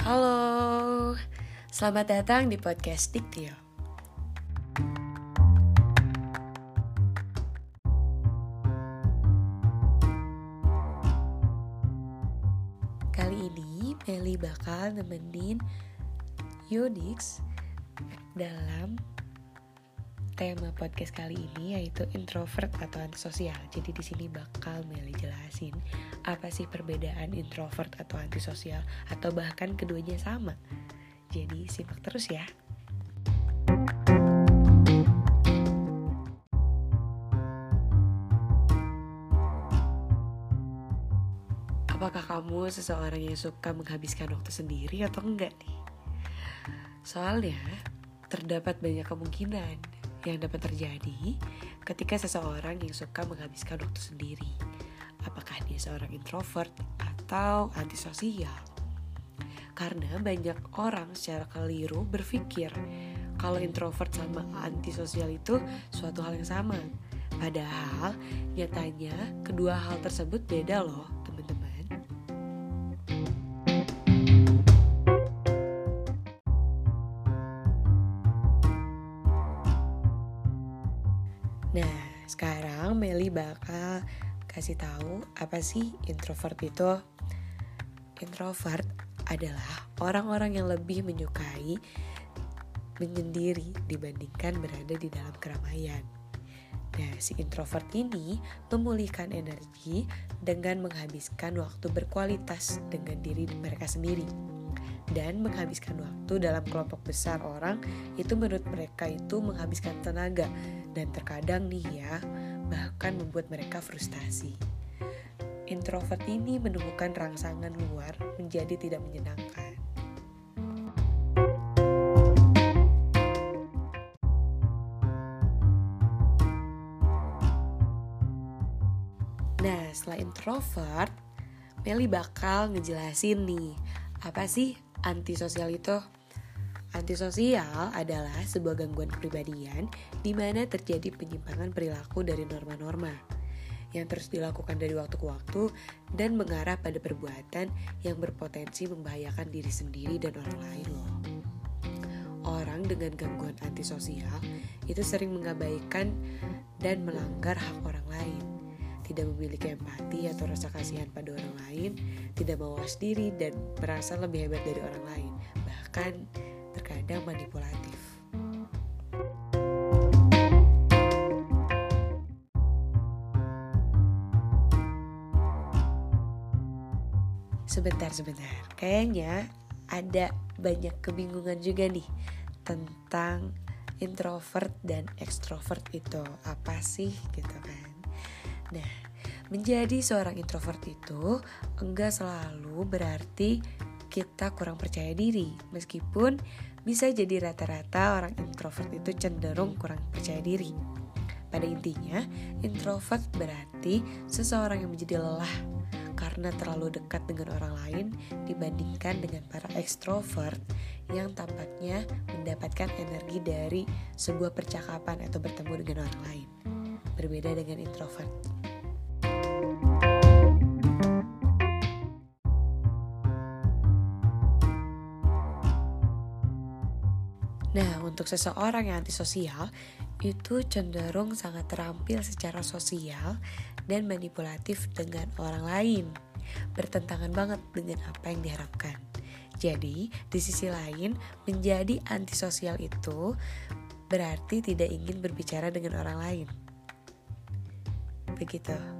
Halo, selamat datang di podcast Diktio. Kali ini Meli bakal nemenin Yodix dalam tema podcast kali ini yaitu introvert atau antisosial. Jadi di sini bakal Meli jelasin apa sih perbedaan introvert atau antisosial atau bahkan keduanya sama. Jadi simak terus ya. Apakah kamu seseorang yang suka menghabiskan waktu sendiri atau enggak nih? Soalnya terdapat banyak kemungkinan yang dapat terjadi ketika seseorang yang suka menghabiskan waktu sendiri. Apakah dia seorang introvert atau antisosial? Karena banyak orang secara keliru berpikir kalau introvert sama antisosial itu suatu hal yang sama. Padahal nyatanya kedua hal tersebut beda loh teman-teman. Nah, sekarang Meli bakal kasih tahu apa sih introvert itu. Introvert adalah orang-orang yang lebih menyukai menyendiri dibandingkan berada di dalam keramaian. Nah, si introvert ini memulihkan energi dengan menghabiskan waktu berkualitas dengan diri mereka sendiri. Dan menghabiskan waktu dalam kelompok besar orang itu menurut mereka itu menghabiskan tenaga dan terkadang nih ya, bahkan membuat mereka frustasi. Introvert ini menemukan rangsangan luar menjadi tidak menyenangkan. Nah, setelah introvert, Meli bakal ngejelasin nih, apa sih antisosial itu? Antisosial adalah sebuah gangguan kepribadian di mana terjadi penyimpangan perilaku dari norma-norma yang terus dilakukan dari waktu ke waktu dan mengarah pada perbuatan yang berpotensi membahayakan diri sendiri dan orang lain loh. Orang dengan gangguan antisosial itu sering mengabaikan dan melanggar hak orang lain tidak memiliki empati atau rasa kasihan pada orang lain, tidak mawas diri dan merasa lebih hebat dari orang lain, bahkan terkadang manipulatif. Sebentar, sebentar. Kayaknya ada banyak kebingungan juga nih tentang introvert dan extrovert itu apa sih gitu kan. Nah, menjadi seorang introvert itu enggak selalu berarti kita kurang percaya diri, meskipun bisa jadi rata-rata orang introvert itu cenderung kurang percaya diri. Pada intinya, introvert berarti seseorang yang menjadi lelah karena terlalu dekat dengan orang lain dibandingkan dengan para ekstrovert yang tampaknya mendapatkan energi dari sebuah percakapan atau bertemu dengan orang lain. Berbeda dengan introvert. Untuk seseorang yang antisosial itu cenderung sangat terampil secara sosial dan manipulatif dengan orang lain. Bertentangan banget dengan apa yang diharapkan. Jadi, di sisi lain, menjadi antisosial itu berarti tidak ingin berbicara dengan orang lain. Begitu,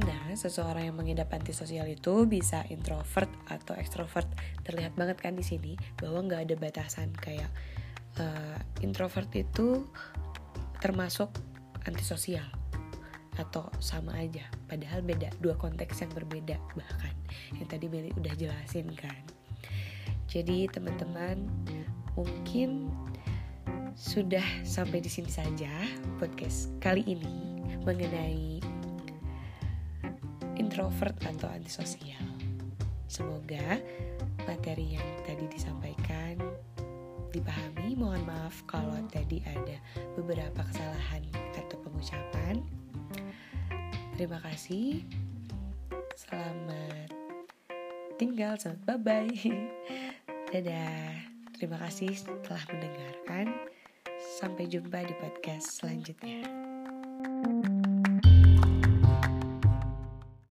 Karena seseorang yang mengidap antisosial itu bisa introvert atau ekstrovert. Terlihat banget kan di sini bahwa nggak ada batasan kayak uh, introvert itu termasuk antisosial atau sama aja. Padahal beda, dua konteks yang berbeda bahkan. Yang tadi Meli udah jelasin kan. Jadi teman-teman mungkin sudah sampai di sini saja podcast kali ini mengenai introvert atau antisosial. Semoga materi yang tadi disampaikan dipahami. Mohon maaf kalau tadi ada beberapa kesalahan atau pengucapan. Terima kasih. Selamat tinggal, selamat bye-bye. Dadah. Terima kasih telah mendengarkan. Sampai jumpa di podcast selanjutnya. thank you